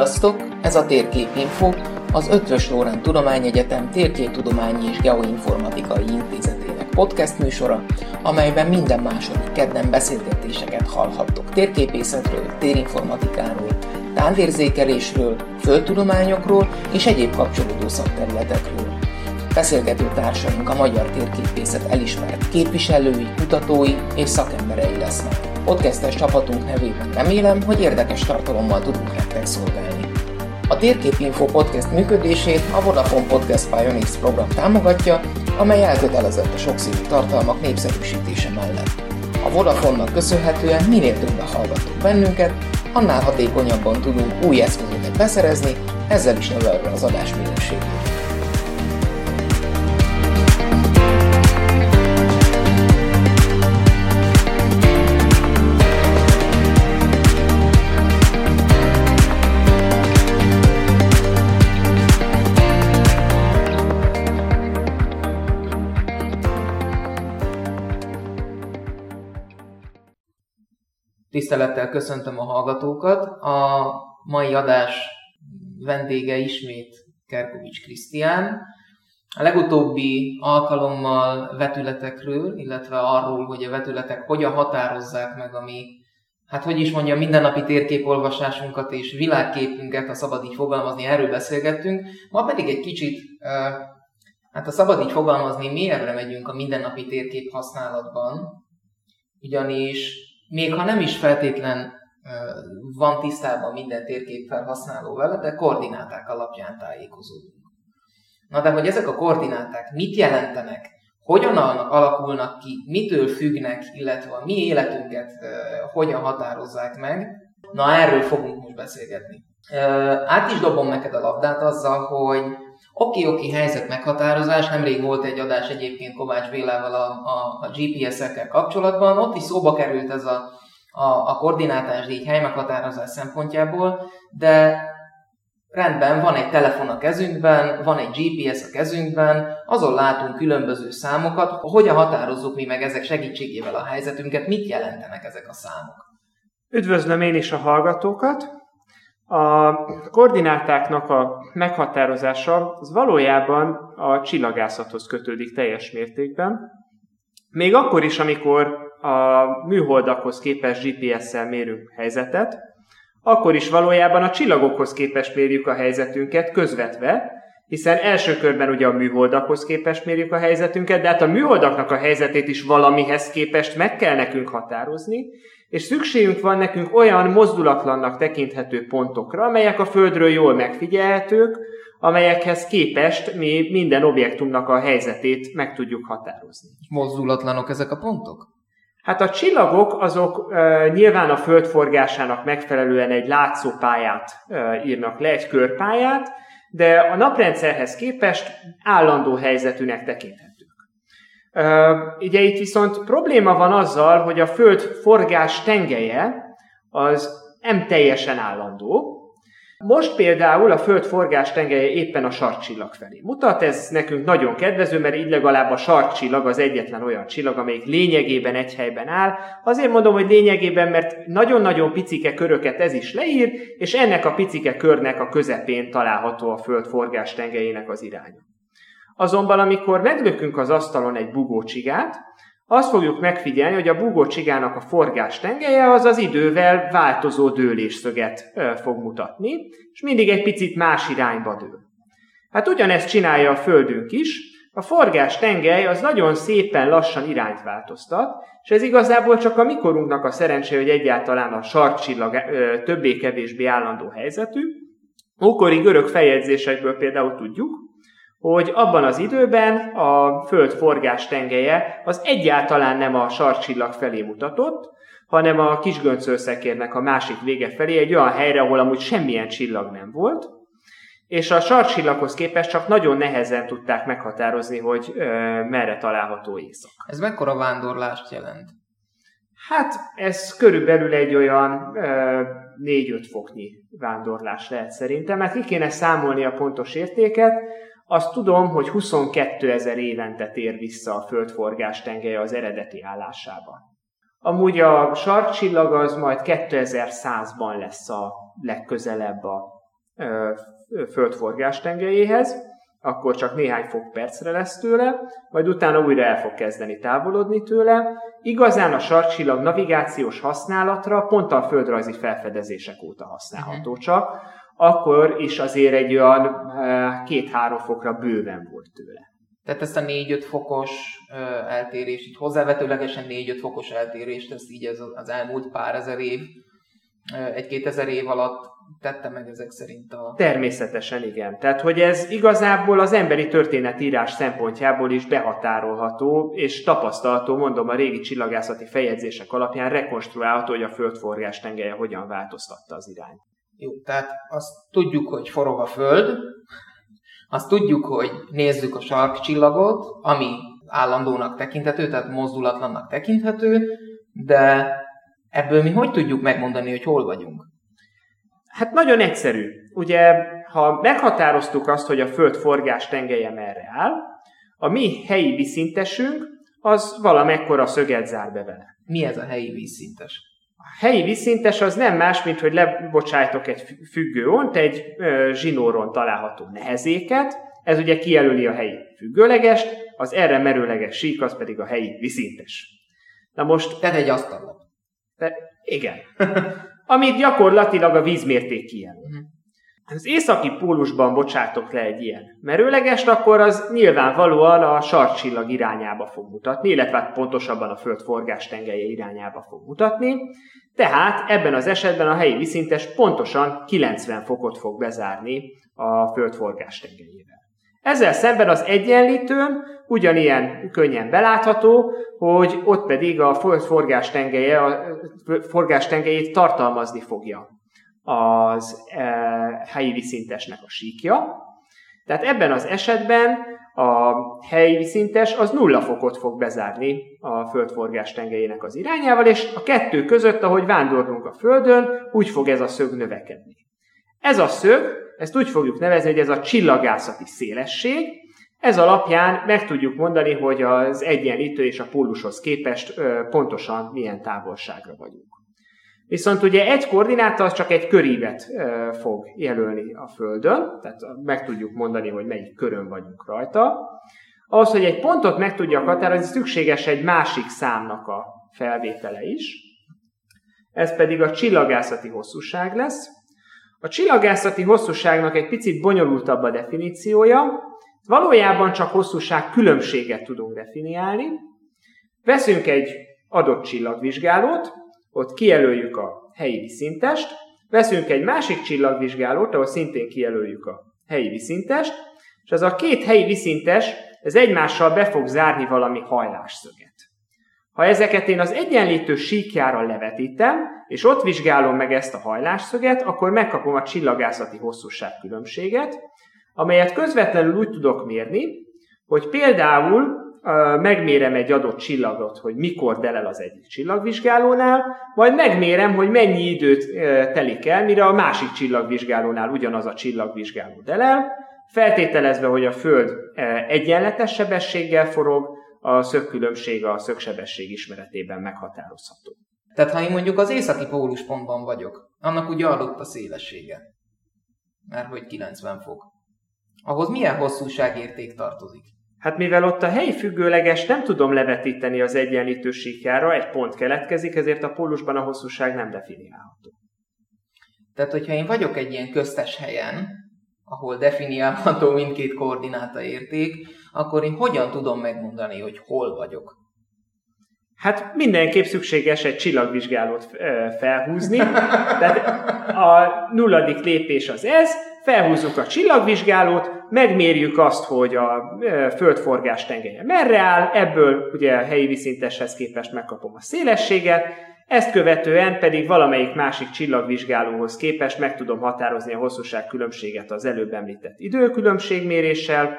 Sziasztok! Ez a Térképinfo, az Ötvös Lórán Tudományegyetem Térképtudományi és Geoinformatikai Intézetének podcast műsora, amelyben minden második kedden beszélgetéseket hallhattok térképészetről, térinformatikáról, távérzékelésről, földtudományokról és egyéb kapcsolódó szakterületekről. Beszélgető társaink a magyar térképészet elismert képviselői, kutatói és szakemberei lesznek. Podcastes csapatunk nevében remélem, hogy érdekes tartalommal tudunk nektek szolgálni. A Térképinfo podcast működését a Vodafone Podcast Pioneers program támogatja, amely elkötelezett a sokszínű tartalmak népszerűsítése mellett. A Vodafone-nak köszönhetően minél többen hallgatók bennünket, annál hatékonyabban tudunk új eszközöket beszerezni, ezzel is növelve az adás minőségét. Tisztelettel köszöntöm a hallgatókat. A mai adás vendége ismét Kerkovics Krisztián. A legutóbbi alkalommal vetületekről, illetve arról, hogy a vetületek hogyan határozzák meg a mi, hát hogy is mondja, mindennapi térképolvasásunkat és világképünket, ha szabad így fogalmazni, erről beszélgettünk. Ma pedig egy kicsit, hát a szabad így fogalmazni, mélyebbre megyünk a mindennapi térkép használatban, ugyanis még ha nem is feltétlen van tisztában minden térkép felhasználó vele, de koordináták alapján tájékozódunk. Na de hogy ezek a koordináták mit jelentenek, hogyan alakulnak ki, mitől függnek, illetve a mi életünket hogyan határozzák meg, na erről fogunk most beszélgetni. Át is dobom neked a labdát azzal, hogy oké, helyzet meghatározás, nemrég volt egy adás egyébként Kovács Bélával a, a, a GPS-ekkel kapcsolatban, ott is szóba került ez a, a, a koordinátás díj hely meghatározás szempontjából, de rendben, van egy telefon a kezünkben, van egy GPS a kezünkben, azon látunk különböző számokat, hogyan határozzuk mi meg ezek segítségével a helyzetünket, mit jelentenek ezek a számok. Üdvözlöm én is a hallgatókat! A koordinátáknak a meghatározása az valójában a csillagászathoz kötődik teljes mértékben. Még akkor is, amikor a műholdakhoz képest GPS-szel mérünk helyzetet, akkor is valójában a csillagokhoz képest mérjük a helyzetünket közvetve, hiszen első körben ugye a műholdakhoz képest mérjük a helyzetünket, de hát a műholdaknak a helyzetét is valamihez képest meg kell nekünk határozni, és szükségünk van nekünk olyan mozdulatlannak tekinthető pontokra, amelyek a Földről jól megfigyelhetők, amelyekhez képest mi minden objektumnak a helyzetét meg tudjuk határozni. Mozdulatlanok ezek a pontok? Hát a csillagok azok e, nyilván a Föld forgásának megfelelően egy látszópályát e, írnak le, egy körpályát, de a naprendszerhez képest állandó helyzetűnek tekinthetők. Ugye itt viszont probléma van azzal, hogy a Föld forgás tengelye az nem teljesen állandó. Most például a Föld forgás tengelye éppen a sarkcsillag felé mutat, ez nekünk nagyon kedvező, mert így legalább a sarkcsillag az egyetlen olyan csillag, amelyik lényegében egy helyben áll. Azért mondom, hogy lényegében, mert nagyon-nagyon picike köröket ez is leír, és ennek a picike körnek a közepén található a Föld forgás tengelyének az iránya. Azonban amikor meglökünk az asztalon egy bugócsigát, azt fogjuk megfigyelni, hogy a bugócsigának a forgás tengelye az az idővel változó dőlésszöget fog mutatni, és mindig egy picit más irányba dől. Hát ugyanezt csinálja a Földünk is, a forgás tengely az nagyon szépen lassan irányt változtat, és ez igazából csak a mikorunknak a szerencse, hogy egyáltalán a sarkcsillag többé-kevésbé állandó helyzetű. Ókori görög feljegyzésekből például tudjuk, hogy abban az időben a Föld forgás tengelye az egyáltalán nem a sarkcsillag felé mutatott, hanem a kisgöncőszekérnek a másik vége felé, egy olyan helyre, ahol amúgy semmilyen csillag nem volt, és a sarkcsillaghoz képest csak nagyon nehezen tudták meghatározni, hogy ö, merre található észak. Ez mekkora vándorlást jelent? Hát ez körülbelül egy olyan 4-5 foknyi vándorlás lehet szerintem, mert ki kéne számolni a pontos értéket, azt tudom, hogy 22 ezer évente tér vissza a földforgás tengelye az eredeti állásába. Amúgy a sarkcsillag az majd 2100-ban lesz a legközelebb a Föld forgástengelyéhez, akkor csak néhány fok percre lesz tőle, majd utána újra el fog kezdeni távolodni tőle. Igazán a sarkcsillag navigációs használatra pont a földrajzi felfedezések óta használható uh-huh. csak, akkor is azért egy olyan két-három fokra bőven volt tőle. Tehát ezt a 4-5 fokos eltérést, így hozzávetőlegesen 4-5 fokos eltérést, ezt így az, az elmúlt pár ezer év, egy-két ezer év alatt tette meg ezek szerint a... Természetesen igen. Tehát, hogy ez igazából az emberi történetírás szempontjából is behatárolható, és tapasztalható, mondom, a régi csillagászati feljegyzések alapján rekonstruálható, hogy a földforgás tengelye hogyan változtatta az irányt. Jó, tehát azt tudjuk, hogy forog a Föld, azt tudjuk, hogy nézzük a sarkcsillagot, ami állandónak tekinthető, tehát mozdulatlannak tekinthető, de ebből mi hogy tudjuk megmondani, hogy hol vagyunk? Hát nagyon egyszerű. Ugye, ha meghatároztuk azt, hogy a Föld forgás tengelye merre áll, a mi helyi vízszintesünk az valamekkora szöget zár be vele. Mi ez a helyi vízszintes? A helyi vízszintes az nem más, mint hogy lebocsájtok egy függőont, egy zsinóron található nehezéket, ez ugye kijelöli a helyi függőlegest, az erre merőleges sík az pedig a helyi vízszintes. Na most... Tehát egy asztallap. De, igen. Amit gyakorlatilag a vízmérték kijelöl. Az északi pólusban bocsátok le egy ilyen merőlegest, akkor az nyilvánvalóan a sarkcsillag irányába fog mutatni, illetve hát pontosabban a föld forgás irányába fog mutatni. Tehát ebben az esetben a helyi viszintes pontosan 90 fokot fog bezárni a föld forgás tengelyével. Ezzel szemben az egyenlítőn ugyanilyen könnyen belátható, hogy ott pedig a föld forgás tengelye, a forgás tengelyét tartalmazni fogja az e, helyi viszintesnek a síkja. Tehát ebben az esetben a helyi viszintes az nulla fokot fog bezárni a földforgás tengelyének az irányával, és a kettő között, ahogy vándorlunk a Földön, úgy fog ez a szög növekedni. Ez a szög, ezt úgy fogjuk nevezni, hogy ez a csillagászati szélesség, ez alapján meg tudjuk mondani, hogy az egyenlítő és a pólushoz képest pontosan milyen távolságra vagyunk. Viszont ugye egy koordináta az csak egy körívet fog jelölni a Földön, tehát meg tudjuk mondani, hogy melyik körön vagyunk rajta. Ahhoz, hogy egy pontot meg tudjak határozni, szükséges egy másik számnak a felvétele is. Ez pedig a csillagászati hosszúság lesz. A csillagászati hosszúságnak egy picit bonyolultabb a definíciója. Valójában csak hosszúság különbséget tudunk definiálni. Veszünk egy adott csillagvizsgálót, ott kijelöljük a helyi viszintest, veszünk egy másik csillagvizsgálót, ahol szintén kijelöljük a helyi viszintest, és az a két helyi viszintes, ez egymással be fog zárni valami hajlásszöget. Ha ezeket én az egyenlítő síkjára levetítem, és ott vizsgálom meg ezt a hajlásszöget, akkor megkapom a csillagászati hosszúság különbséget, amelyet közvetlenül úgy tudok mérni, hogy például megmérem egy adott csillagot, hogy mikor delel az egyik csillagvizsgálónál, majd megmérem, hogy mennyi időt telik el, mire a másik csillagvizsgálónál ugyanaz a csillagvizsgáló delel, feltételezve, hogy a Föld egyenletes sebességgel forog, a szögkülönbség a szögsebesség ismeretében meghatározható. Tehát ha én mondjuk az északi póluspontban vagyok, annak ugye adott a szélessége, mert hogy 90 fok. Ahhoz milyen hosszúságérték tartozik? Hát mivel ott a helyi függőleges nem tudom levetíteni az egyenlítő síkjára, egy pont keletkezik, ezért a pólusban a hosszúság nem definiálható. Tehát, hogyha én vagyok egy ilyen köztes helyen, ahol definiálható mindkét koordináta érték, akkor én hogyan tudom megmondani, hogy hol vagyok? Hát mindenképp szükséges egy csillagvizsgálót felhúzni. Tehát a nulladik lépés az ez, felhúzzuk a csillagvizsgálót, megmérjük azt, hogy a földforgás tengelye merre áll, ebből ugye a helyi viszinteshez képest megkapom a szélességet, ezt követően pedig valamelyik másik csillagvizsgálóhoz képest meg tudom határozni a hosszúság különbséget az előbb említett időkülönbségméréssel,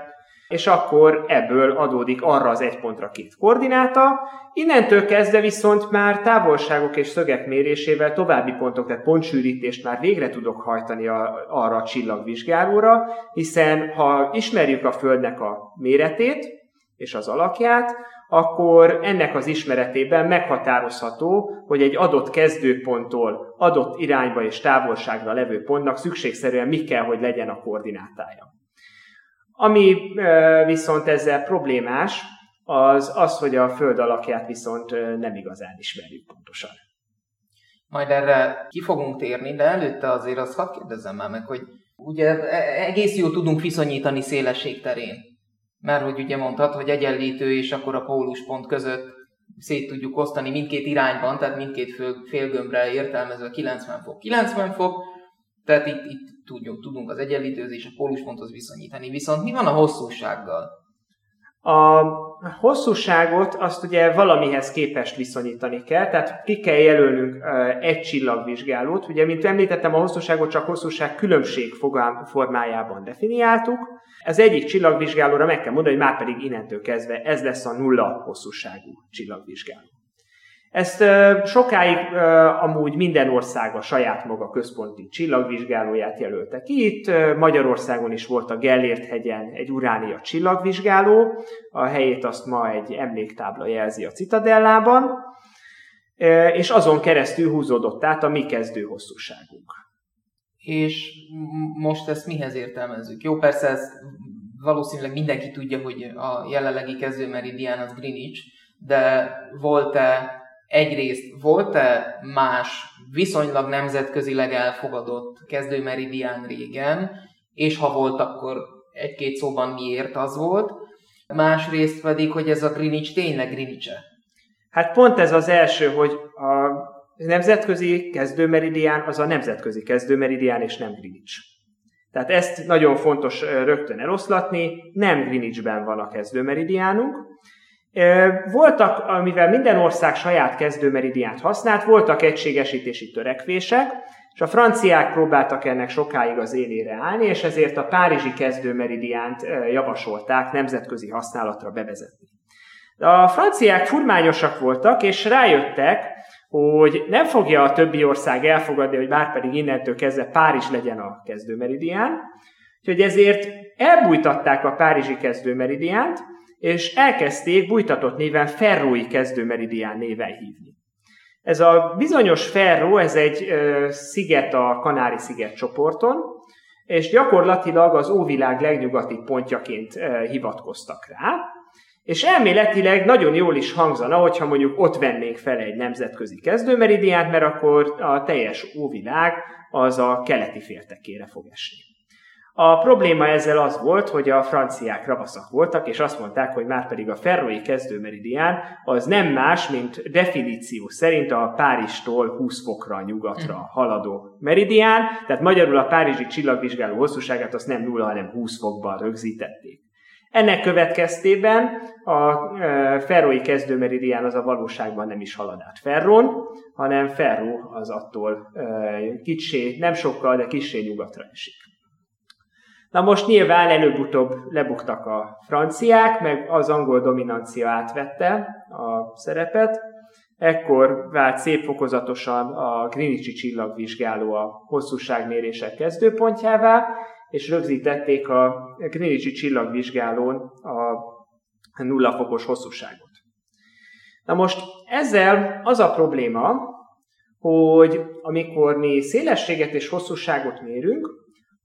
és akkor ebből adódik arra az egy pontra két koordináta. Innentől kezdve viszont már távolságok és szögek mérésével további pontok, tehát pontsűrítést már végre tudok hajtani a, arra a csillagvizsgálóra, hiszen ha ismerjük a Földnek a méretét és az alakját, akkor ennek az ismeretében meghatározható, hogy egy adott kezdőponttól adott irányba és távolságra levő pontnak szükségszerűen mi kell, hogy legyen a koordinátája. Ami viszont ezzel problémás, az az, hogy a Föld alakját viszont nem igazán ismerjük pontosan. Majd erre ki fogunk térni, de előtte azért azt hadd kérdezzem már meg, hogy ugye e, egész jól tudunk viszonyítani szélesség terén. Mert hogy ugye mondtad, hogy egyenlítő és akkor a póluspont között szét tudjuk osztani mindkét irányban, tehát mindkét félgömbre értelmezve 90 fok, 90 fok, tehát itt, itt tudjuk, tudunk az egyenlítőzés, a pólusponthoz viszonyítani. Viszont mi van a hosszúsággal? A hosszúságot azt ugye valamihez képest viszonyítani kell, tehát ki kell jelölnünk egy csillagvizsgálót. Ugye, mint említettem, a hosszúságot csak hosszúság különbség formájában definiáltuk. Az egyik csillagvizsgálóra meg kell mondani, hogy már pedig innentől kezdve ez lesz a nulla hosszúságú csillagvizsgáló. Ezt sokáig amúgy minden ország a saját maga központi csillagvizsgálóját jelölte ki. Itt Magyarországon is volt a Gellért hegyen egy Uránia csillagvizsgáló, a helyét azt ma egy emléktábla jelzi a Citadellában, és azon keresztül húzódott át a mi kezdő hosszúságunk. És most ezt mihez értelmezzük? Jó, persze ez valószínűleg mindenki tudja, hogy a jelenlegi kezdő meridian az Greenwich, de volt-e egyrészt volt-e más viszonylag nemzetközileg elfogadott kezdőmeridián régen, és ha volt, akkor egy-két szóban miért az volt, másrészt pedig, hogy ez a Greenwich tényleg greenwich -e. Hát pont ez az első, hogy a nemzetközi kezdőmeridián az a nemzetközi kezdőmeridián, és nem Greenwich. Tehát ezt nagyon fontos rögtön eloszlatni, nem Greenwichben van a kezdőmeridiánunk, voltak, amivel minden ország saját kezdőmeridiánt használt, voltak egységesítési törekvések, és a franciák próbáltak ennek sokáig az élére állni, és ezért a párizsi kezdőmeridiánt javasolták nemzetközi használatra bevezetni. De a franciák furmányosak voltak, és rájöttek, hogy nem fogja a többi ország elfogadni, hogy már pedig innentől kezdve Párizs legyen a kezdőmeridián, úgyhogy ezért elbújtatták a párizsi kezdőmeridiánt, és elkezdték bújtatott néven Ferrói kezdőmeridián néven hívni. Ez a bizonyos Ferró, ez egy ö, sziget a Kanári-sziget csoporton, és gyakorlatilag az óvilág legnyugati pontjaként ö, hivatkoztak rá, és elméletileg nagyon jól is hangzana, hogyha mondjuk ott vennénk fel egy nemzetközi kezdőmeridiát, mert akkor a teljes óvilág az a keleti féltekére fog esni. A probléma ezzel az volt, hogy a franciák ravaszak voltak, és azt mondták, hogy már pedig a ferrói kezdőmeridián az nem más, mint definíció szerint a Párizstól 20 fokra nyugatra hm. haladó meridián, tehát magyarul a párizsi csillagvizsgáló hosszúságát azt nem 0, hanem 20 fokban rögzítették. Ennek következtében a e, ferrói kezdőmeridián az a valóságban nem is halad át Ferrón, hanem Ferró az attól e, kicsi, nem sokkal, de kicsi nyugatra esik. Na most nyilván előbb-utóbb lebuktak a franciák, meg az angol dominancia átvette a szerepet, ekkor vált szép fokozatosan a Greenwichi csillagvizsgáló a hosszúságmérések kezdőpontjává, és rögzítették a Greenwichi csillagvizsgálón a nulla fokos hosszúságot. Na most ezzel az a probléma, hogy amikor mi szélességet és hosszúságot mérünk,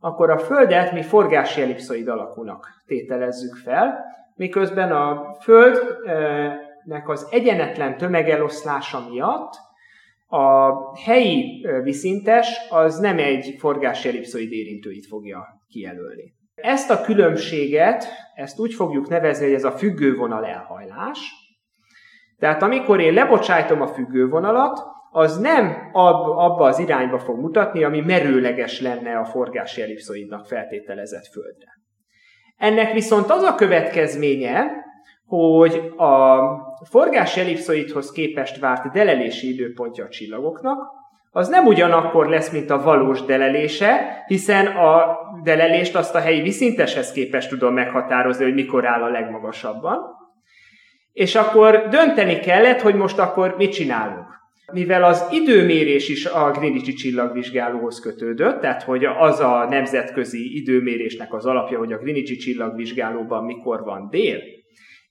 akkor a Földet mi forgási ellipszoid alakúnak tételezzük fel, miközben a Földnek az egyenetlen tömegeloszlása miatt a helyi viszintes az nem egy forgási ellipszoid érintőit fogja kijelölni. Ezt a különbséget, ezt úgy fogjuk nevezni, hogy ez a függővonal elhajlás. Tehát amikor én lebocsájtom a függővonalat, az nem ab, abba az irányba fog mutatni, ami merőleges lenne a forgási ellipszoidnak feltételezett földre. Ennek viszont az a következménye, hogy a forgási ellipszoidhoz képest várt delelési időpontja a csillagoknak, az nem ugyanakkor lesz, mint a valós delelése, hiszen a delelést azt a helyi viszinteshez képest tudom meghatározni, hogy mikor áll a legmagasabban. És akkor dönteni kellett, hogy most akkor mit csinálunk mivel az időmérés is a Greenwichi csillagvizsgálóhoz kötődött, tehát hogy az a nemzetközi időmérésnek az alapja, hogy a Greenwichi csillagvizsgálóban mikor van dél,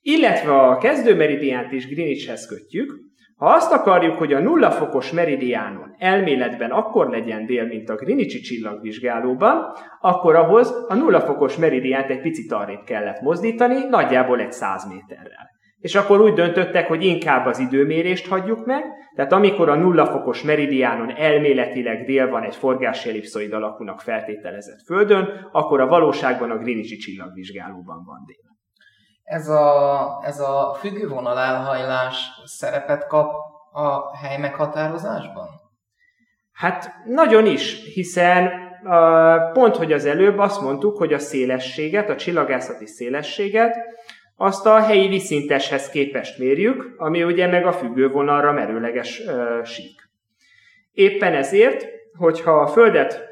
illetve a kezdőmeridiánt is Greenwichhez kötjük, ha azt akarjuk, hogy a nulla fokos meridiánon elméletben akkor legyen dél, mint a Greenwichi csillagvizsgálóban, akkor ahhoz a nulla fokos meridiánt egy picit arrébb kellett mozdítani, nagyjából egy 100 méterrel. És akkor úgy döntöttek, hogy inkább az időmérést hagyjuk meg, tehát amikor a nulla fokos meridiánon elméletileg dél van egy forgási ellipszoid alakúnak feltételezett földön, akkor a valóságban a Greenwichi csillagvizsgálóban van dél. Ez a, ez a függővonal elhajlás szerepet kap a hely meghatározásban? Hát nagyon is, hiszen pont, hogy az előbb azt mondtuk, hogy a szélességet, a csillagászati szélességet, azt a helyi viszinteshez képest mérjük, ami ugye meg a függővonalra merőleges uh, sík. Éppen ezért, hogyha a Földet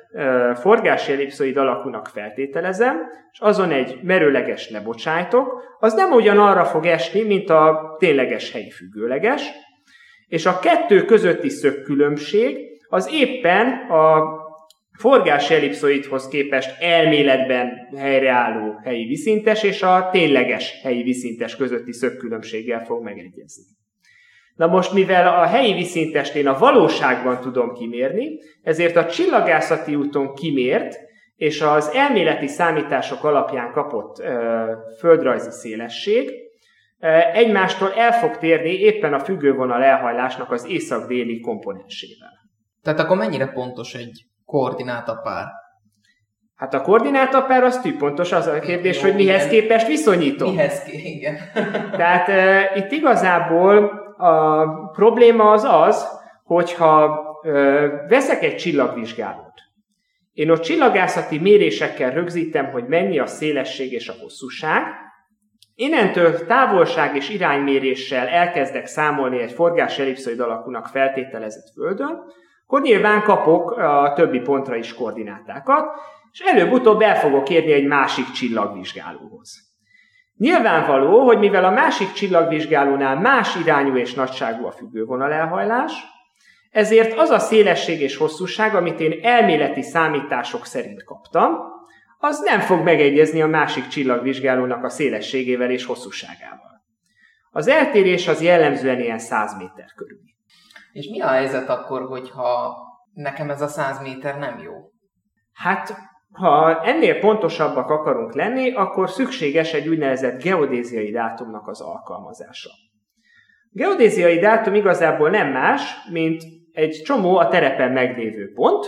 forgási ellipszoid alakúnak feltételezem, és azon egy merőleges lebocsájtok, az nem ugyanarra fog esni, mint a tényleges helyi függőleges, és a kettő közötti szökkülönbség az éppen a forgás ellipszoidhoz képest elméletben helyreálló helyi viszintes és a tényleges helyi viszintes közötti szökkülönbséggel fog megegyezni. Na most, mivel a helyi viszintest én a valóságban tudom kimérni, ezért a csillagászati úton kimért és az elméleti számítások alapján kapott ö, földrajzi szélesség ö, egymástól el fog térni éppen a függővonal elhajlásnak az észak-déli komponensével. Tehát akkor mennyire pontos egy koordinátapár? Hát a koordinátapár az tűpontos, az a kérdés, Jó, hogy mihez igen. képest viszonyítom. Mihez igen. Tehát e, itt igazából a probléma az az, hogyha e, veszek egy csillagvizsgálót, én ott csillagászati mérésekkel rögzítem, hogy mennyi a szélesség és a hosszúság, Innentől távolság és irányméréssel elkezdek számolni egy forgás ellipszoid alakúnak feltételezett földön, akkor nyilván kapok a többi pontra is koordinátákat, és előbb-utóbb el fogok érni egy másik csillagvizsgálóhoz. Nyilvánvaló, hogy mivel a másik csillagvizsgálónál más irányú és nagyságú a függővonal elhajlás, ezért az a szélesség és hosszúság, amit én elméleti számítások szerint kaptam, az nem fog megegyezni a másik csillagvizsgálónak a szélességével és hosszúságával. Az eltérés az jellemzően ilyen 100 méter körül. És mi a helyzet akkor, hogyha nekem ez a 100 méter nem jó? Hát, ha ennél pontosabbak akarunk lenni, akkor szükséges egy úgynevezett geodéziai dátumnak az alkalmazása. Geodéziai dátum igazából nem más, mint egy csomó a terepen meglévő pont,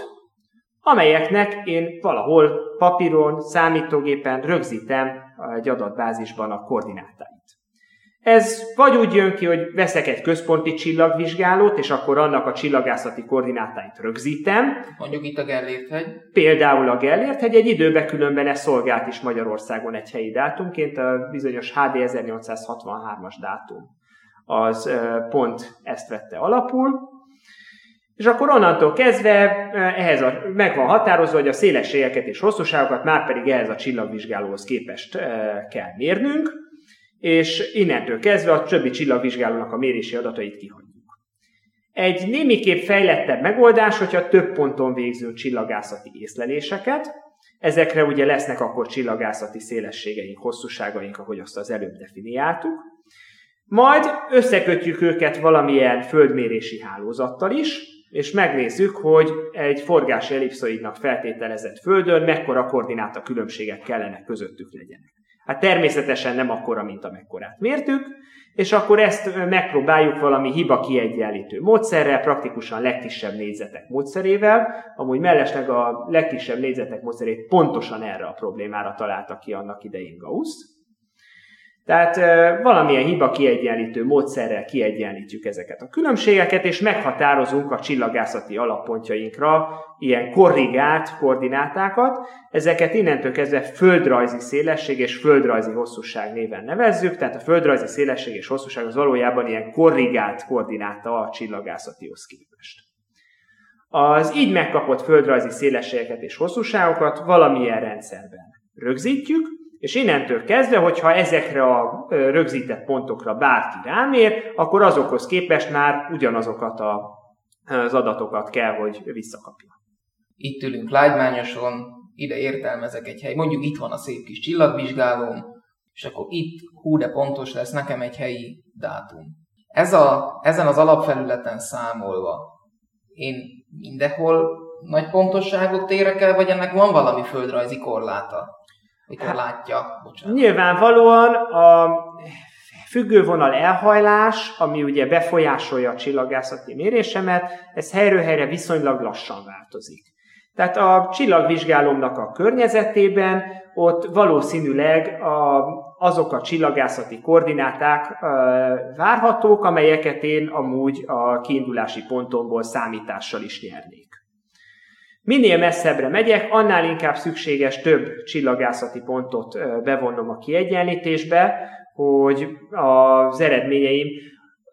amelyeknek én valahol papíron, számítógépen rögzítem egy adatbázisban a koordinátáit. Ez vagy úgy jön ki, hogy veszek egy központi csillagvizsgálót, és akkor annak a csillagászati koordinátáit rögzítem. Mondjuk itt a Gellért hegy. Például a Gellért hegy, egy időbe különben ez szolgált is Magyarországon egy helyi dátumként, a bizonyos HD 1863-as dátum. Az pont ezt vette alapul. És akkor onnantól kezdve ehhez a, meg van határozva, hogy a szélességeket és hosszúságokat már pedig ehhez a csillagvizsgálóhoz képest kell mérnünk és innentől kezdve a többi csillagvizsgálónak a mérési adatait kihagyjuk. Egy némiképp fejlettebb megoldás, hogyha több ponton végzünk csillagászati észleléseket, ezekre ugye lesznek akkor csillagászati szélességeink, hosszúságaink, ahogy azt az előbb definiáltuk, majd összekötjük őket valamilyen földmérési hálózattal is, és megnézzük, hogy egy forgási ellipszoidnak feltételezett földön mekkora koordináta különbségek kellene közöttük legyenek. Hát természetesen nem akkora, mint amekkorát mértük, és akkor ezt megpróbáljuk valami hiba kiegyenlítő módszerrel, praktikusan legkisebb négyzetek módszerével. Amúgy mellesleg a legkisebb négyzetek módszerét pontosan erre a problémára találta ki annak idején Gauss. Tehát valamilyen hiba kiegyenlítő módszerrel kiegyenlítjük ezeket a különbségeket, és meghatározunk a csillagászati alappontjainkra ilyen korrigált koordinátákat. Ezeket innentől kezdve földrajzi szélesség és földrajzi hosszúság néven nevezzük, tehát a földrajzi szélesség és hosszúság az valójában ilyen korrigált koordináta a csillagászatihoz képest. Az így megkapott földrajzi szélességeket és hosszúságokat valamilyen rendszerben rögzítjük, és innentől kezdve, hogyha ezekre a rögzített pontokra bárki rámér, akkor azokhoz képest már ugyanazokat a, az adatokat kell, hogy visszakapja. Itt ülünk lágymányoson, ide értelmezek egy hely, mondjuk itt van a szép kis csillagvizsgálóm, és akkor itt hú de pontos lesz nekem egy helyi dátum. Ez a, ezen az alapfelületen számolva, én mindenhol nagy pontosságot érek el, vagy ennek van valami földrajzi korláta? Mikor hát, látja, bocsánat. Nyilvánvalóan a függővonal elhajlás, ami ugye befolyásolja a csillagászati mérésemet, ez helyről helyre viszonylag lassan változik. Tehát a csillagvizsgálómnak a környezetében ott valószínűleg a, azok a csillagászati koordináták e, várhatók, amelyeket én amúgy a kiindulási pontomból számítással is nyernék. Minél messzebbre megyek, annál inkább szükséges több csillagászati pontot bevonnom a kiegyenlítésbe, hogy az eredményeim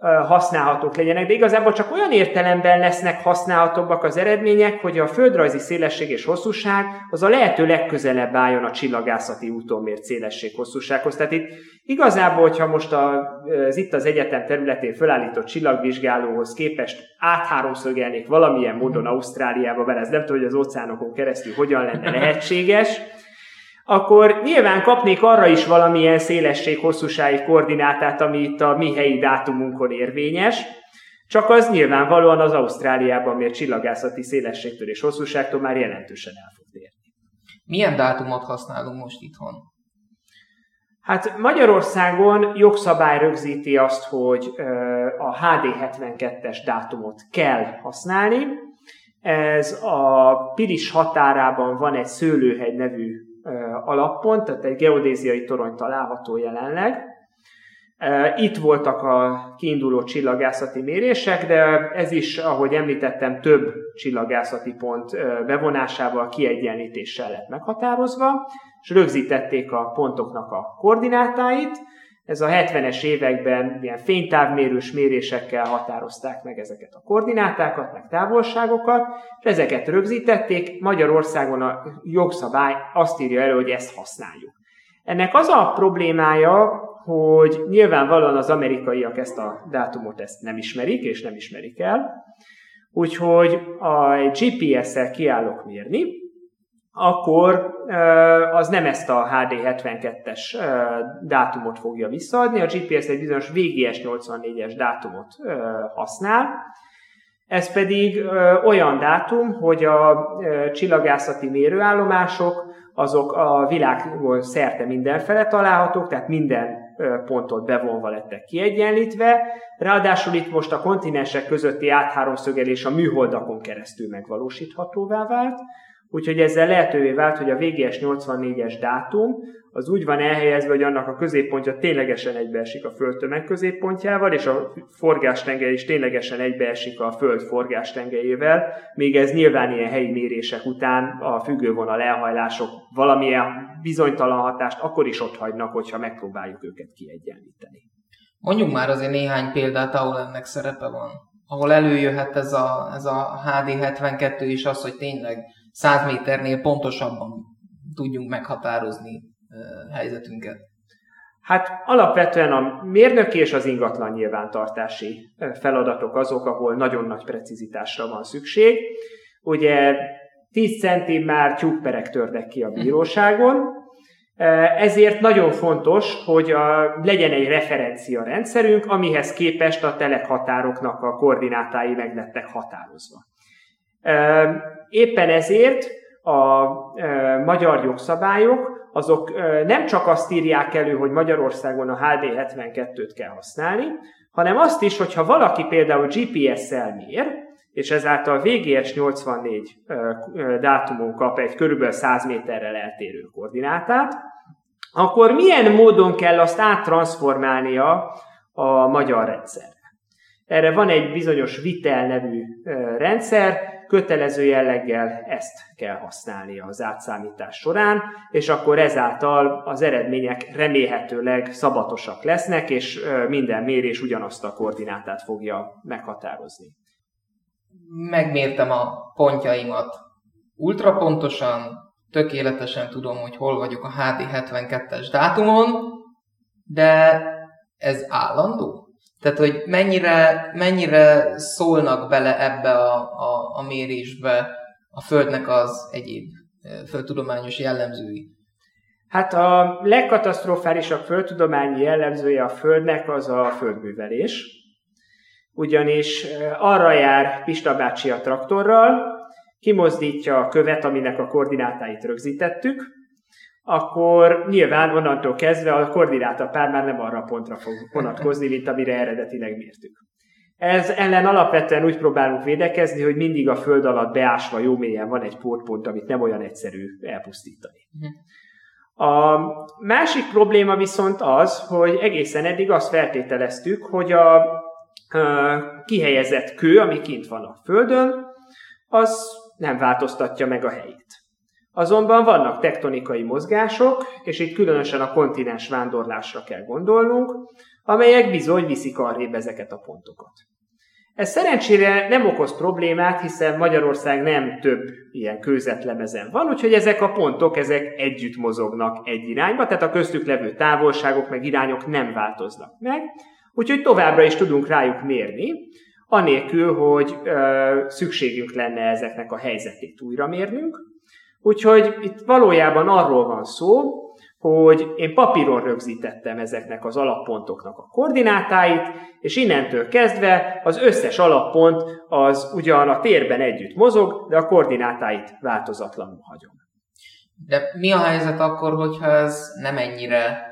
használhatók legyenek, de igazából csak olyan értelemben lesznek használhatóbbak az eredmények, hogy a földrajzi szélesség és hosszúság az a lehető legközelebb álljon a csillagászati úton mért szélesség hosszúsághoz. Tehát itt igazából, hogyha most az itt az egyetem területén felállított csillagvizsgálóhoz képest átháromszögelnék valamilyen módon Ausztráliába, mert ez nem tudom, hogy az óceánokon keresztül hogyan lenne lehetséges, akkor nyilván kapnék arra is valamilyen szélesség-hosszúsági koordinátát, ami itt a mi helyi dátumunkon érvényes, csak az nyilvánvalóan az Ausztráliában mért csillagászati szélességtől és hosszúságtól már jelentősen el fog érni. Milyen dátumot használunk most itthon? Hát Magyarországon jogszabály rögzíti azt, hogy a HD72-es dátumot kell használni. Ez a Piris határában van egy szőlőhegy nevű alappont, tehát egy geodéziai torony található jelenleg. Itt voltak a kiinduló csillagászati mérések, de ez is, ahogy említettem, több csillagászati pont bevonásával, kiegyenlítéssel lett meghatározva, és rögzítették a pontoknak a koordinátáit, ez a 70-es években ilyen fénytávmérős mérésekkel határozták meg ezeket a koordinátákat, meg távolságokat, és ezeket rögzítették. Magyarországon a jogszabály azt írja elő, hogy ezt használjuk. Ennek az a problémája, hogy nyilvánvalóan az amerikaiak ezt a dátumot ezt nem ismerik, és nem ismerik el, úgyhogy a GPS-szel kiállok mérni, akkor az nem ezt a HD72-es dátumot fogja visszaadni, a GPS egy bizonyos VGS84-es dátumot használ, ez pedig olyan dátum, hogy a csillagászati mérőállomások azok a világon szerte mindenfele találhatók, tehát minden pontot bevonva lettek kiegyenlítve, ráadásul itt most a kontinensek közötti átháromszögelés a műholdakon keresztül megvalósíthatóvá vált, Úgyhogy ezzel lehetővé vált, hogy a VGS 84-es dátum az úgy van elhelyezve, hogy annak a középpontja ténylegesen egybeesik a Föld tömeg középpontjával, és a forgástengely is ténylegesen egybeesik a Föld forgástengelyével, még ez nyilván ilyen helyi mérések után a függővonal elhajlások valamilyen bizonytalan hatást akkor is ott hagynak, hogyha megpróbáljuk őket kiegyenlíteni. Mondjuk már azért néhány példát, ahol ennek szerepe van. Ahol előjöhet ez a, ez a HD72 is az, hogy tényleg 100 méternél pontosabban tudjunk meghatározni helyzetünket? Hát alapvetően a mérnöki és az ingatlan nyilvántartási feladatok azok, ahol nagyon nagy precizitásra van szükség. Ugye 10 centim már tyúkperek tördek ki a bíróságon, ezért nagyon fontos, hogy a, legyen egy referencia rendszerünk, amihez képest a telekhatároknak a koordinátái meg lettek határozva. Éppen ezért a magyar jogszabályok azok nem csak azt írják elő, hogy Magyarországon a HD72-t kell használni, hanem azt is, hogyha valaki például GPS-szel mér, és ezáltal VGS 84 dátumon kap egy körülbelül 100 méterrel eltérő koordinátát, akkor milyen módon kell azt áttranszformálnia a magyar rendszerre. Erre van egy bizonyos Vitel nevű rendszer, kötelező jelleggel ezt kell használnia az átszámítás során, és akkor ezáltal az eredmények remélhetőleg szabatosak lesznek, és minden mérés ugyanazt a koordinátát fogja meghatározni. Megmértem a pontjaimat ultra pontosan, tökéletesen tudom, hogy hol vagyok a HD72-es dátumon, de ez állandó? Tehát, hogy mennyire, mennyire szólnak bele ebbe a, a, a mérésbe a Földnek az egyéb földtudományos jellemzői? Hát a legkatasztrofálisabb földtudományi jellemzője a Földnek az a földművelés. Ugyanis arra jár Pista bácsi a traktorral, kimozdítja a követ, aminek a koordinátáit rögzítettük, akkor nyilván onnantól kezdve a koordináta pár már nem arra a pontra fog vonatkozni, mint amire eredetileg mértük. Ez ellen alapvetően úgy próbálunk védekezni, hogy mindig a föld alatt beásva jó mélyen van egy pótpont, amit nem olyan egyszerű elpusztítani. A másik probléma viszont az, hogy egészen eddig azt feltételeztük, hogy a, a kihelyezett kő, ami kint van a földön, az nem változtatja meg a helyét. Azonban vannak tektonikai mozgások, és itt különösen a kontinens vándorlásra kell gondolnunk, amelyek bizony viszik arrébb ezeket a pontokat. Ez szerencsére nem okoz problémát, hiszen Magyarország nem több ilyen kőzetlemezen van, úgyhogy ezek a pontok ezek együtt mozognak egy irányba, tehát a köztük levő távolságok meg irányok nem változnak meg, úgyhogy továbbra is tudunk rájuk mérni, anélkül, hogy ö, szükségünk lenne ezeknek a helyzetét újra mérnünk. Úgyhogy itt valójában arról van szó, hogy én papíron rögzítettem ezeknek az alappontoknak a koordinátáit, és innentől kezdve az összes alappont az ugyan a térben együtt mozog, de a koordinátáit változatlanul hagyom. De mi a helyzet akkor, hogyha ez nem ennyire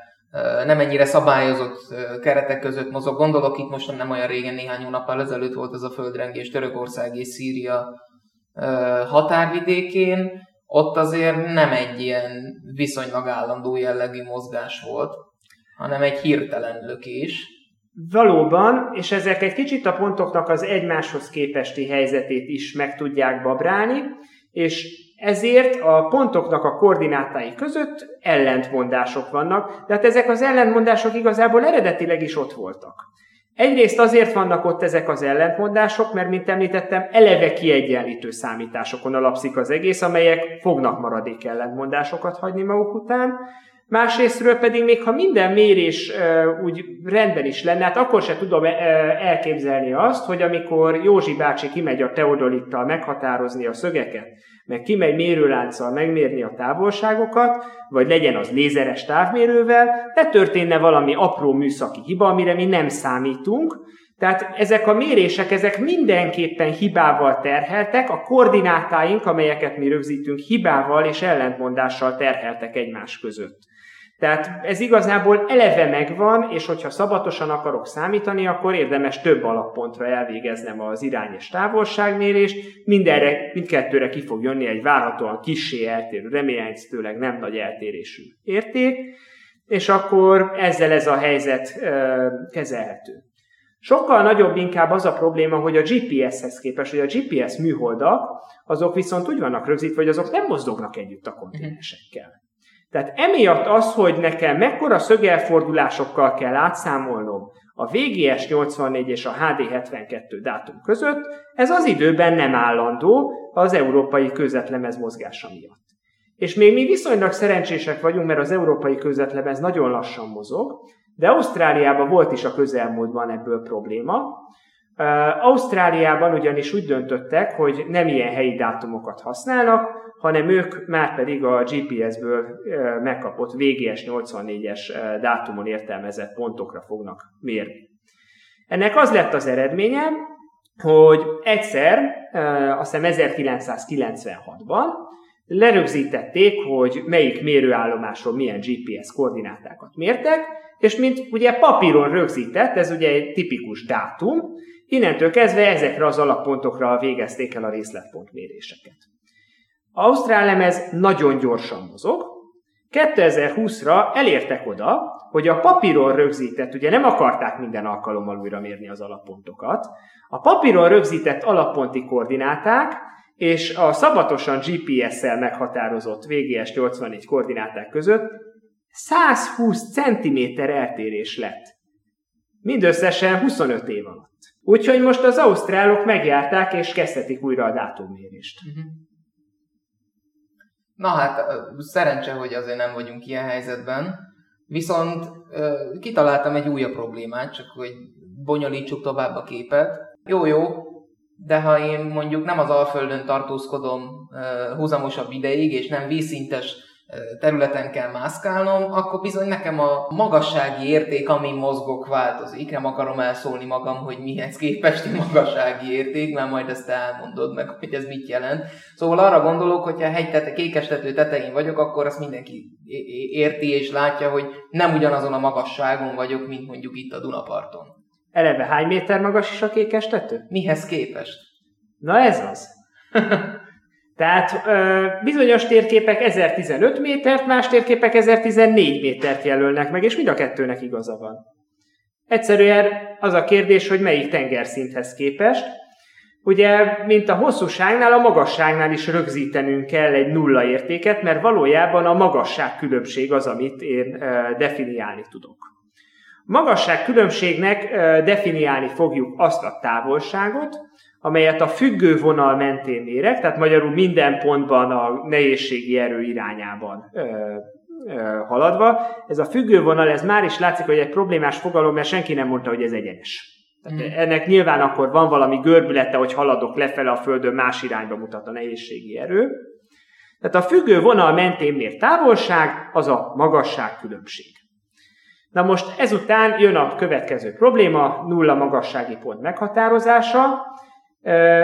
nem ennyire szabályozott keretek között mozog. Gondolok itt most nem olyan régen, néhány hónappal ezelőtt volt ez a földrengés Törökország és Szíria határvidékén, ott azért nem egy ilyen viszonylag állandó jellegű mozgás volt, hanem egy hirtelen lökés. Valóban, és ezek egy kicsit a pontoknak az egymáshoz képesti helyzetét is meg tudják babrálni, és ezért a pontoknak a koordinátái között ellentmondások vannak, de hát ezek az ellentmondások igazából eredetileg is ott voltak. Egyrészt azért vannak ott ezek az ellentmondások, mert, mint említettem, eleve kiegyenlítő számításokon alapszik az egész, amelyek fognak maradék ellentmondásokat hagyni maguk után. Másrésztről pedig még ha minden mérés e, úgy rendben is lenne, hát akkor se tudom e, elképzelni azt, hogy amikor Józsi bácsi kimegy a teodolittal meghatározni a szögeket, meg kimegy mérőlánccal megmérni a távolságokat, vagy legyen az lézeres távmérővel, ne történne valami apró műszaki hiba, amire mi nem számítunk, tehát ezek a mérések, ezek mindenképpen hibával terheltek, a koordinátáink, amelyeket mi rögzítünk, hibával és ellentmondással terheltek egymás között. Tehát ez igazából eleve megvan, és hogyha szabatosan akarok számítani, akkor érdemes több alappontra elvégeznem az irány és távolságmérést. Mindenre, mindkettőre ki fog jönni egy várhatóan kissé eltérő, remélhetőleg nem nagy eltérésű érték, és akkor ezzel ez a helyzet ö, kezelhető. Sokkal nagyobb inkább az a probléma, hogy a GPS-hez képest, hogy a GPS műholdak, azok viszont úgy vannak rögzítve, hogy azok nem mozdognak együtt a kontinensekkel. Tehát emiatt az, hogy nekem mekkora szögelfordulásokkal kell átszámolnom a VGS 84 és a HD 72 dátum között, ez az időben nem állandó az európai közvetlemez mozgása miatt. És még mi viszonylag szerencsések vagyunk, mert az európai közvetlemez nagyon lassan mozog, de Ausztráliában volt is a közelmúltban ebből probléma. Ausztráliában ugyanis úgy döntöttek, hogy nem ilyen helyi dátumokat használnak, hanem ők már pedig a GPS-ből megkapott VGS 84-es dátumon értelmezett pontokra fognak mérni. Ennek az lett az eredménye, hogy egyszer, azt hiszem 1996-ban lerögzítették, hogy melyik mérőállomásról milyen GPS koordinátákat mértek, és mint ugye papíron rögzített, ez ugye egy tipikus dátum, innentől kezdve ezekre az alappontokra végezték el a részletpontméréseket. Ausztrál lemez nagyon gyorsan mozog. 2020-ra elértek oda, hogy a papíron rögzített, ugye nem akarták minden alkalommal újra mérni az alappontokat, a papíron rögzített alapponti koordináták és a szabatosan GPS-szel meghatározott VGS 84 koordináták között 120 cm eltérés lett. Mindösszesen 25 év alatt. Úgyhogy most az ausztrálok megjárták és kezdhetik újra a dátummérést. Uh-huh. Na hát, szerencse, hogy azért nem vagyunk ilyen helyzetben. Viszont kitaláltam egy újabb problémát, csak hogy bonyolítsuk tovább a képet. Jó, jó, de ha én mondjuk nem az Alföldön tartózkodom húzamosabb ideig, és nem vízszintes területen kell mászkálnom, akkor bizony nekem a magassági érték, ami mozgok, változik. Nem akarom elszólni magam, hogy mihez képest a magassági érték, mert majd ezt elmondod meg, hogy ez mit jelent. Szóval arra gondolok, hogyha a hegy tete, kékestető tetején vagyok, akkor azt mindenki érti és látja, hogy nem ugyanazon a magasságon vagyok, mint mondjuk itt a Dunaparton. Eleve hány méter magas is a kékestető? Mihez képest? Na ez az. Tehát ö, bizonyos térképek 1015 métert, más térképek 1014 métert jelölnek meg, és mind a kettőnek igaza van. Egyszerűen az a kérdés, hogy melyik tengerszinthez képest. Ugye, mint a hosszúságnál, a magasságnál is rögzítenünk kell egy nulla értéket, mert valójában a magasság különbség az, amit én definiálni tudok. Magasság különbségnek ö, definiálni fogjuk azt a távolságot, amelyet a függő vonal mentén mérek, tehát magyarul minden pontban a nehézségi erő irányában ö, ö, haladva. Ez a függő vonal, ez már is látszik, hogy egy problémás fogalom, mert senki nem mondta, hogy ez egyenes. Tehát mm. Ennek nyilván akkor van valami görbülete, hogy haladok lefele a Földön, más irányba mutat a nehézségi erő. Tehát a függő vonal mentén mért távolság az a magasság különbség. Na most ezután jön a következő probléma, nulla magassági pont meghatározása.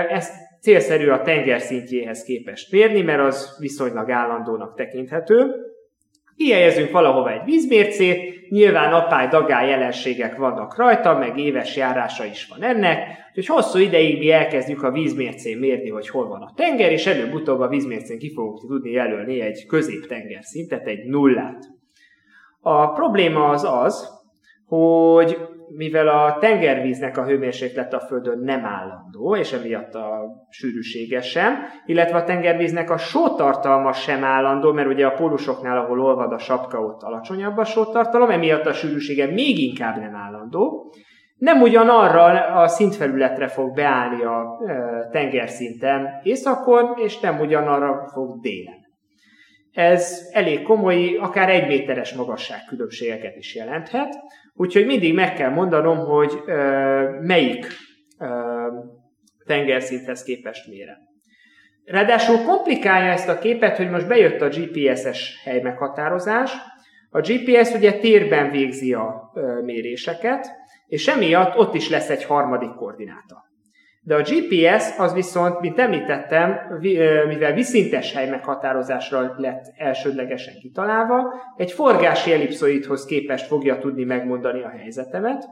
Ezt célszerű a tenger szintjéhez képest mérni, mert az viszonylag állandónak tekinthető. Kihelyezünk valahova egy vízmércét, nyilván apály dagály jelenségek vannak rajta, meg éves járása is van ennek, úgyhogy hosszú ideig mi elkezdjük a vízmércén mérni, hogy hol van a tenger, és előbb-utóbb a vízmércén ki fogunk tudni jelölni egy középtenger szintet, egy nullát. A probléma az az, hogy mivel a tengervíznek a hőmérséklet a Földön nem állandó, és emiatt a sűrűsége sem, illetve a tengervíznek a sótartalma sem állandó, mert ugye a pólusoknál, ahol olvad a sapka, ott alacsonyabb a sótartalom, emiatt a sűrűsége még inkább nem állandó, nem ugyanarra a szintfelületre fog beállni a tengerszinten északon, és nem ugyanarra fog délen. Ez elég komoly, akár egy méteres magasságkülönbségeket is jelenthet, Úgyhogy mindig meg kell mondanom, hogy ö, melyik ö, tengerszinthez képest mérem. Ráadásul komplikálja ezt a képet, hogy most bejött a GPS-es helymeghatározás. A GPS ugye térben végzi a ö, méréseket, és emiatt ott is lesz egy harmadik koordináta. De a GPS az viszont, mint említettem, mivel viszintes hely meghatározásra lett elsődlegesen kitalálva, egy forgási ellipszoidhoz képest fogja tudni megmondani a helyzetemet.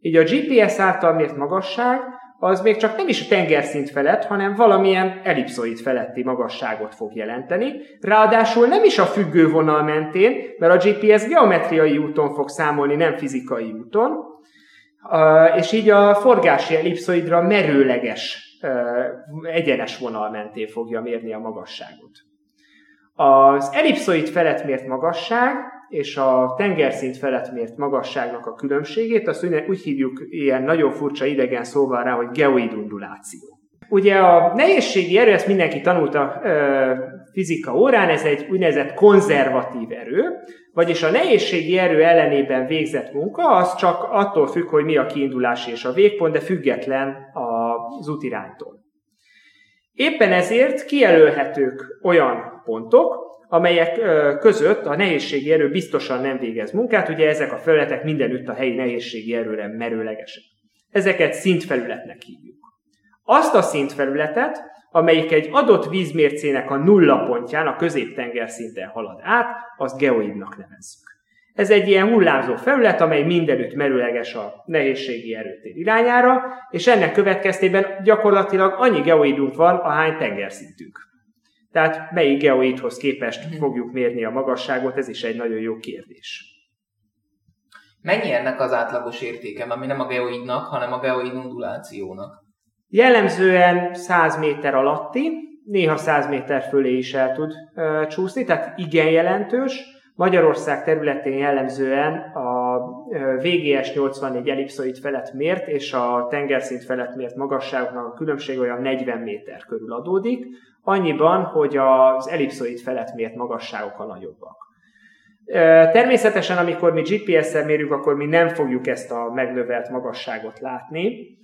Így a GPS által mért magasság az még csak nem is a tengerszint felett, hanem valamilyen ellipszoid feletti magasságot fog jelenteni. Ráadásul nem is a függő mentén, mert a GPS geometriai úton fog számolni, nem fizikai úton, és így a forgási ellipszoidra merőleges egyenes vonal mentén fogja mérni a magasságot. Az ellipszoid felett mért magasság és a tengerszint felett mért magasságnak a különbségét, azt úgy hívjuk ilyen nagyon furcsa idegen szóval rá, hogy geoidunduláció. Ugye a nehézségi erő, ezt mindenki tanulta fizika órán, ez egy úgynevezett konzervatív erő, vagyis a nehézségi erő ellenében végzett munka, az csak attól függ, hogy mi a kiindulási és a végpont, de független az útiránytól. Éppen ezért kijelölhetők olyan pontok, amelyek között a nehézségi erő biztosan nem végez munkát, ugye ezek a felületek mindenütt a helyi nehézségi erőre merőlegesek. Ezeket szintfelületnek hívjuk. Azt a szintfelületet, amelyik egy adott vízmércének a nulla pontján, a középtenger szinten halad át, azt geoidnak nevezzük. Ez egy ilyen hullámzó felület, amely mindenütt merőleges a nehézségi erőtér irányára, és ennek következtében gyakorlatilag annyi geoidunk van, ahány tengerszintünk. Tehát melyik geoidhoz képest mhm. fogjuk mérni a magasságot, ez is egy nagyon jó kérdés. Mennyi ennek az átlagos értéke, ami nem a geoidnak, hanem a geoid undulációnak? Jellemzően 100 méter alatti, néha 100 méter fölé is el tud ö, csúszni, tehát igen jelentős. Magyarország területén jellemzően a VGS 84 ellipszoid felett mért és a tengerszint felett mért magasságoknak a különbség olyan 40 méter körül adódik, annyiban, hogy az ellipszoid felett mért magasságok a nagyobbak. Természetesen, amikor mi GPS-szel mérjük, akkor mi nem fogjuk ezt a megnövelt magasságot látni,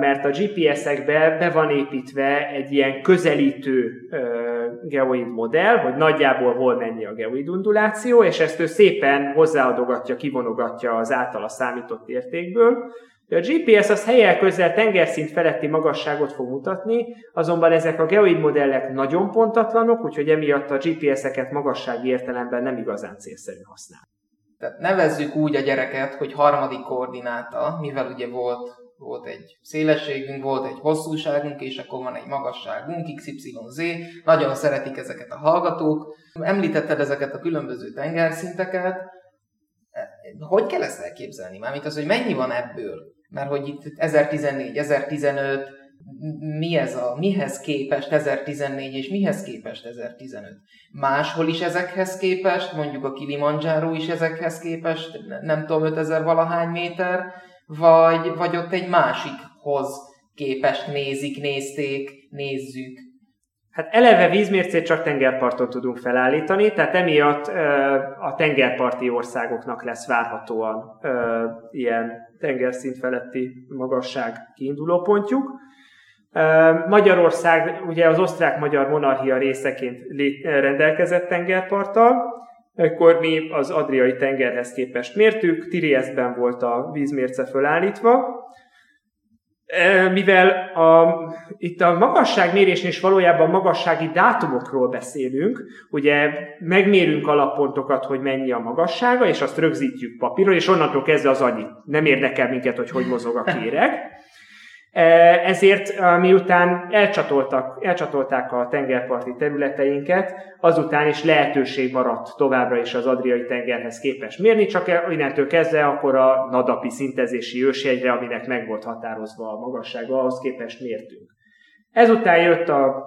mert a GPS-ekbe be van építve egy ilyen közelítő geoid modell, hogy nagyjából hol mennyi a geoid unduláció, és ezt ő szépen hozzáadogatja, kivonogatja az általa számított értékből. A GPS az helyel közel tengerszint feletti magasságot fog mutatni, azonban ezek a geoid modellek nagyon pontatlanok, úgyhogy emiatt a GPS-eket magassági értelemben nem igazán célszerű használni. Tehát nevezzük úgy a gyereket, hogy harmadik koordináta, mivel ugye volt volt egy szélességünk, volt egy hosszúságunk, és akkor van egy magasságunk, XYZ. Nagyon szeretik ezeket a hallgatók. Említetted ezeket a különböző tengerszinteket. Hogy kell ezt elképzelni? Mármint az, hogy mennyi van ebből? Mert hogy itt 1014, 1015, mi ez a, mihez képest 1014 és mihez képest 1015? Máshol is ezekhez képest, mondjuk a Kilimanjaro is ezekhez képest, nem tudom, 5000 valahány méter, vagy, vagy ott egy másikhoz képest nézik, nézték, nézzük. Hát eleve vízmércét csak tengerparton tudunk felállítani, tehát emiatt a tengerparti országoknak lesz várhatóan ilyen tengerszint feletti magasság kiinduló pontjuk. Magyarország ugye az osztrák-magyar monarchia részeként rendelkezett tengerparttal, Ekkor mi az Adriai tengerhez képest mértük, Tiriesben volt a vízmérce fölállítva, e, mivel a, itt a magasságmérésnél is valójában magassági dátumokról beszélünk, ugye megmérünk alappontokat, hogy mennyi a magassága, és azt rögzítjük papírra, és onnantól kezdve az annyi. Nem érdekel minket, hogy hogy mozog a kéreg. Ezért miután elcsatoltak, elcsatolták a tengerparti területeinket, azután is lehetőség maradt továbbra is az Adriai tengerhez képest mérni, csak e, innentől kezdve akkor a nadapi szintezési ősjegyre, aminek meg volt határozva a magassága, ahhoz képest mértünk. Ezután jött a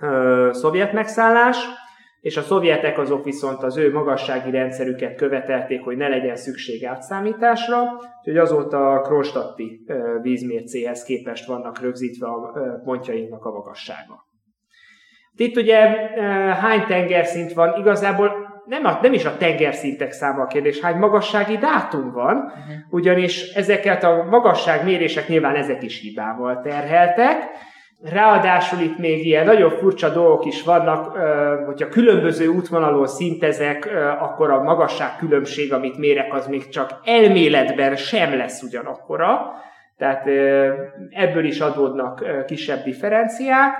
ö, szovjet megszállás, és a szovjetek azok viszont az ő magassági rendszerüket követelték, hogy ne legyen szükség átszámításra, úgyhogy azóta a Kronstadti vízmércéhez képest vannak rögzítve a pontjainknak a magassága. Itt ugye hány tengerszint van? Igazából nem, a, nem is a tengerszintek száma a kérdés, hány magassági dátum van, uh-huh. ugyanis ezeket a magasságmérések nyilván ezek is hibával terheltek, Ráadásul itt még ilyen nagyon furcsa dolgok is vannak, hogyha különböző útvonalon szintezek, akkor a magasság különbség, amit mérek, az még csak elméletben sem lesz ugyanakkora. Tehát ebből is adódnak kisebb differenciák.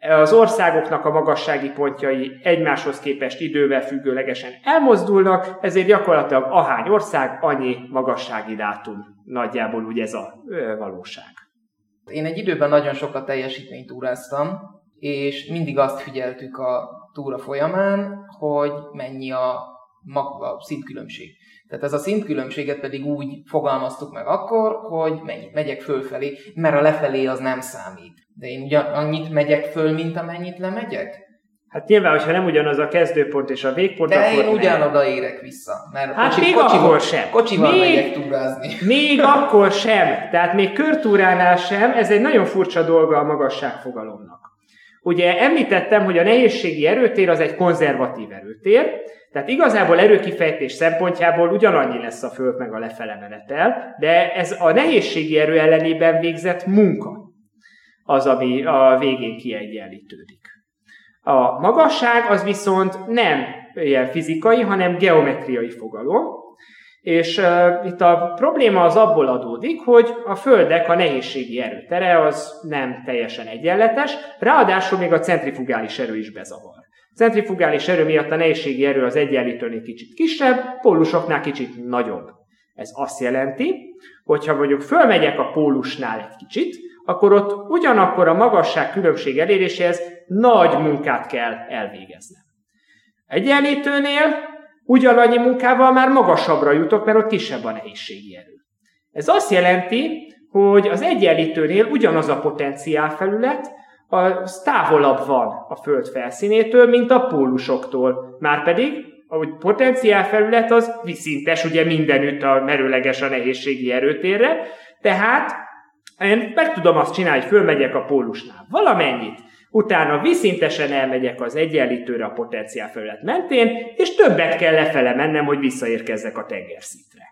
Az országoknak a magassági pontjai egymáshoz képest idővel függőlegesen elmozdulnak, ezért gyakorlatilag ahány ország, annyi magassági dátum. Nagyjából úgy ez a valóság. Én egy időben nagyon sokat teljesítményt túráztam, és mindig azt figyeltük a túra folyamán, hogy mennyi a, maga, a szintkülönbség. Tehát ez a szintkülönbséget pedig úgy fogalmaztuk meg akkor, hogy mennyit megyek fölfelé, mert a lefelé az nem számít. De én ugyan annyit megyek föl, mint amennyit lemegyek? Hát nyilván, hogyha nem ugyanaz a kezdőpont és a végpont, De akkor én ugyanoda érek vissza. Mert hát kocsi, még kocsival, akkor sem. Kocsival még, megyek túrázni. Még akkor sem. Tehát még körtúránál sem. Ez egy nagyon furcsa dolga a magasságfogalomnak. Ugye említettem, hogy a nehézségi erőtér az egy konzervatív erőtér, tehát igazából erőkifejtés szempontjából ugyanannyi lesz a föld meg a lefele menetel, de ez a nehézségi erő ellenében végzett munka az, ami a végén kiegyenlítődik. A magasság az viszont nem ilyen fizikai, hanem geometriai fogalom, és uh, itt a probléma az abból adódik, hogy a földek a nehézségi erőtere az nem teljesen egyenletes, ráadásul még a centrifugális erő is bezavar. Centrifugális erő miatt a nehézségi erő az egyenlítőnél kicsit kisebb, pólusoknál kicsit nagyobb. Ez azt jelenti, hogy ha mondjuk fölmegyek a pólusnál egy kicsit, akkor ott ugyanakkor a magasság különbség eléréséhez nagy munkát kell elvégeznem. Egyenlítőnél ugyanannyi munkával már magasabbra jutok, mert ott kisebb a nehézségi erő. Ez azt jelenti, hogy az egyenlítőnél ugyanaz a potenciál felület, az távolabb van a Föld felszínétől, mint a pólusoktól. Márpedig, ahogy potenciál felület az viszintes, ugye mindenütt a merőleges a nehézségi erőtérre, tehát én meg tudom azt csinálni, hogy fölmegyek a pólusnál valamennyit, utána viszintesen elmegyek az egyenlítőre a potenciál felület mentén, és többet kell lefele mennem, hogy visszaérkezzek a tengerszintre.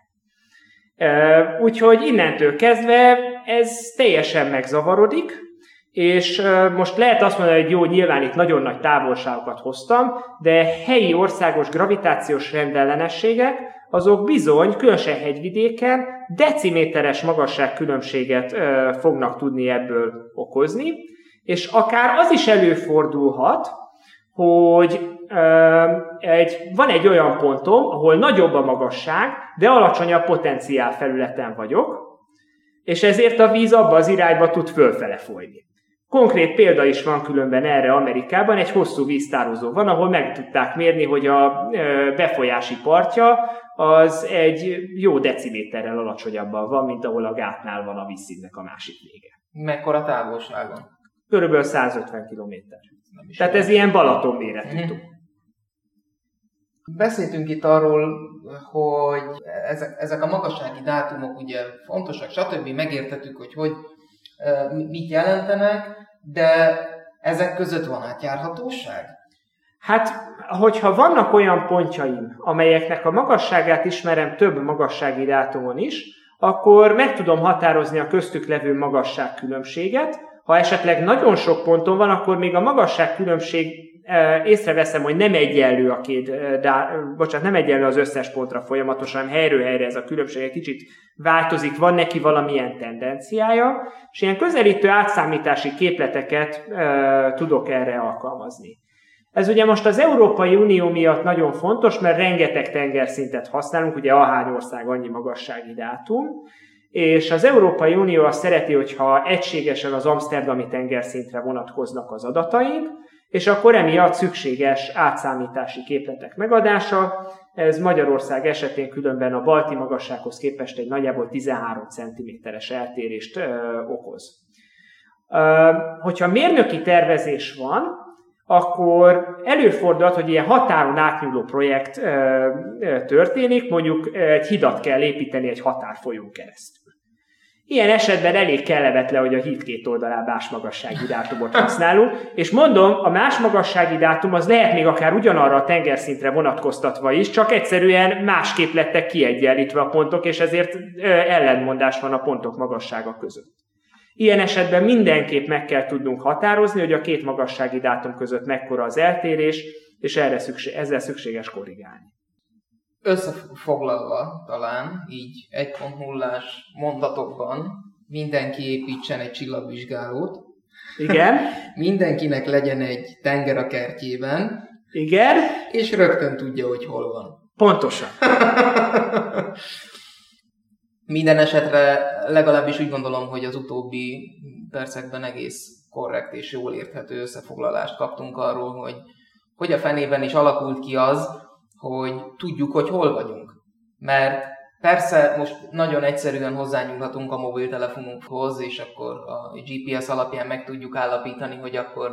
Úgyhogy innentől kezdve ez teljesen megzavarodik, és most lehet azt mondani, hogy jó, nyilván itt nagyon nagy távolságokat hoztam, de helyi országos gravitációs rendellenességek, azok bizony, különösen hegyvidéken, deciméteres magasságkülönbséget ö, fognak tudni ebből okozni, és akár az is előfordulhat, hogy ö, egy, van egy olyan pontom, ahol nagyobb a magasság, de alacsonyabb potenciál felületen vagyok, és ezért a víz abba az irányba tud fölfele folyni. Konkrét példa is van különben erre Amerikában, egy hosszú víztározó van, ahol meg tudták mérni, hogy a befolyási partja az egy jó deciméterrel alacsonyabban van, mint ahol a gátnál van a vízszínnek a másik vége. Mekkora távolságon? Körülbelül 150 km. Tehát ez ilyen Balaton méretű. Mm-hmm. Beszéltünk itt arról, hogy ezek, ezek a magassági dátumok ugye fontosak, stb. Megértettük, hogy hogy mit jelentenek, de ezek között van átjárhatóság? Hát, hogyha vannak olyan pontjaim, amelyeknek a magasságát ismerem több magassági dátumon is, akkor meg tudom határozni a köztük levő magasságkülönbséget. Ha esetleg nagyon sok ponton van, akkor még a magasságkülönbség észreveszem, hogy nem egyenlő a két, de, bocsánat, nem egyenlő az összes pontra folyamatosan, hanem helyről helyre ez a különbség egy kicsit változik, van neki valamilyen tendenciája, és ilyen közelítő átszámítási képleteket e, tudok erre alkalmazni. Ez ugye most az Európai Unió miatt nagyon fontos, mert rengeteg tengerszintet használunk, ugye ahány ország annyi magassági dátum, és az Európai Unió azt szereti, hogyha egységesen az Amsterdami tengerszintre vonatkoznak az adataink, és akkor emiatt szükséges átszámítási képletek megadása. Ez Magyarország esetén különben a balti magassághoz képest egy nagyjából 13 cm-es eltérést ö, okoz. Ö, hogyha mérnöki tervezés van, akkor előfordulhat, hogy ilyen határon átnyúló projekt ö, ö, történik, mondjuk egy hidat kell építeni egy határfolyón keresztül. Ilyen esetben elég kellemetlen, hogy a híd két oldalán más magassági dátumot használunk, és mondom, a más magassági dátum az lehet még akár ugyanarra a tengerszintre vonatkoztatva is, csak egyszerűen másképp lettek kiegyenlítve a pontok, és ezért ellentmondás van a pontok magassága között. Ilyen esetben mindenképp meg kell tudnunk határozni, hogy a két magassági dátum között mekkora az eltérés, és erre szükség, ezzel szükséges korrigálni. Összefoglalva talán, így 1.0-ás mondatokban mindenki építsen egy csillagvizsgálót. Igen. Mindenkinek legyen egy tenger a kertjében. Igen. És rögtön tudja, hogy hol van. Pontosan. Minden esetre legalábbis úgy gondolom, hogy az utóbbi percekben egész korrekt és jól érthető összefoglalást kaptunk arról, hogy hogy a fenében is alakult ki az, hogy tudjuk, hogy hol vagyunk. Mert persze most nagyon egyszerűen hozzányúlhatunk a mobiltelefonunkhoz, és akkor a GPS alapján meg tudjuk állapítani, hogy akkor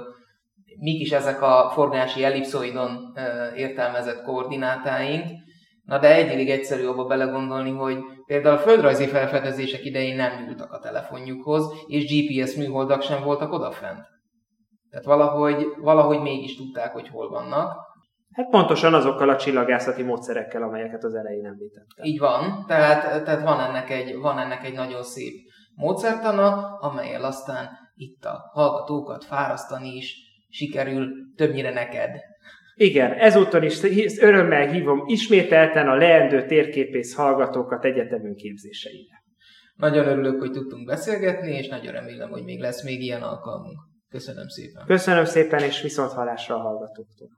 mik is ezek a forgási ellipszoidon értelmezett koordinátáink. Na de egyedig egyszerű abba belegondolni, hogy például a földrajzi felfedezések idején nem nyúltak a telefonjukhoz, és GPS műholdak sem voltak odafent. Tehát valahogy, valahogy mégis tudták, hogy hol vannak. Hát pontosan azokkal a csillagászati módszerekkel, amelyeket az elején említettem. Így van, tehát, tehát van, ennek egy, van ennek egy nagyon szép módszertana, amelyel aztán itt a hallgatókat fárasztani is sikerül többnyire neked. Igen, ezúttal is örömmel hívom ismételten a leendő térképész hallgatókat egyetemünk képzéseire. Nagyon örülök, hogy tudtunk beszélgetni, és nagyon remélem, hogy még lesz még ilyen alkalmunk. Köszönöm szépen. Köszönöm szépen, és viszont hallásra a hallgatóktól.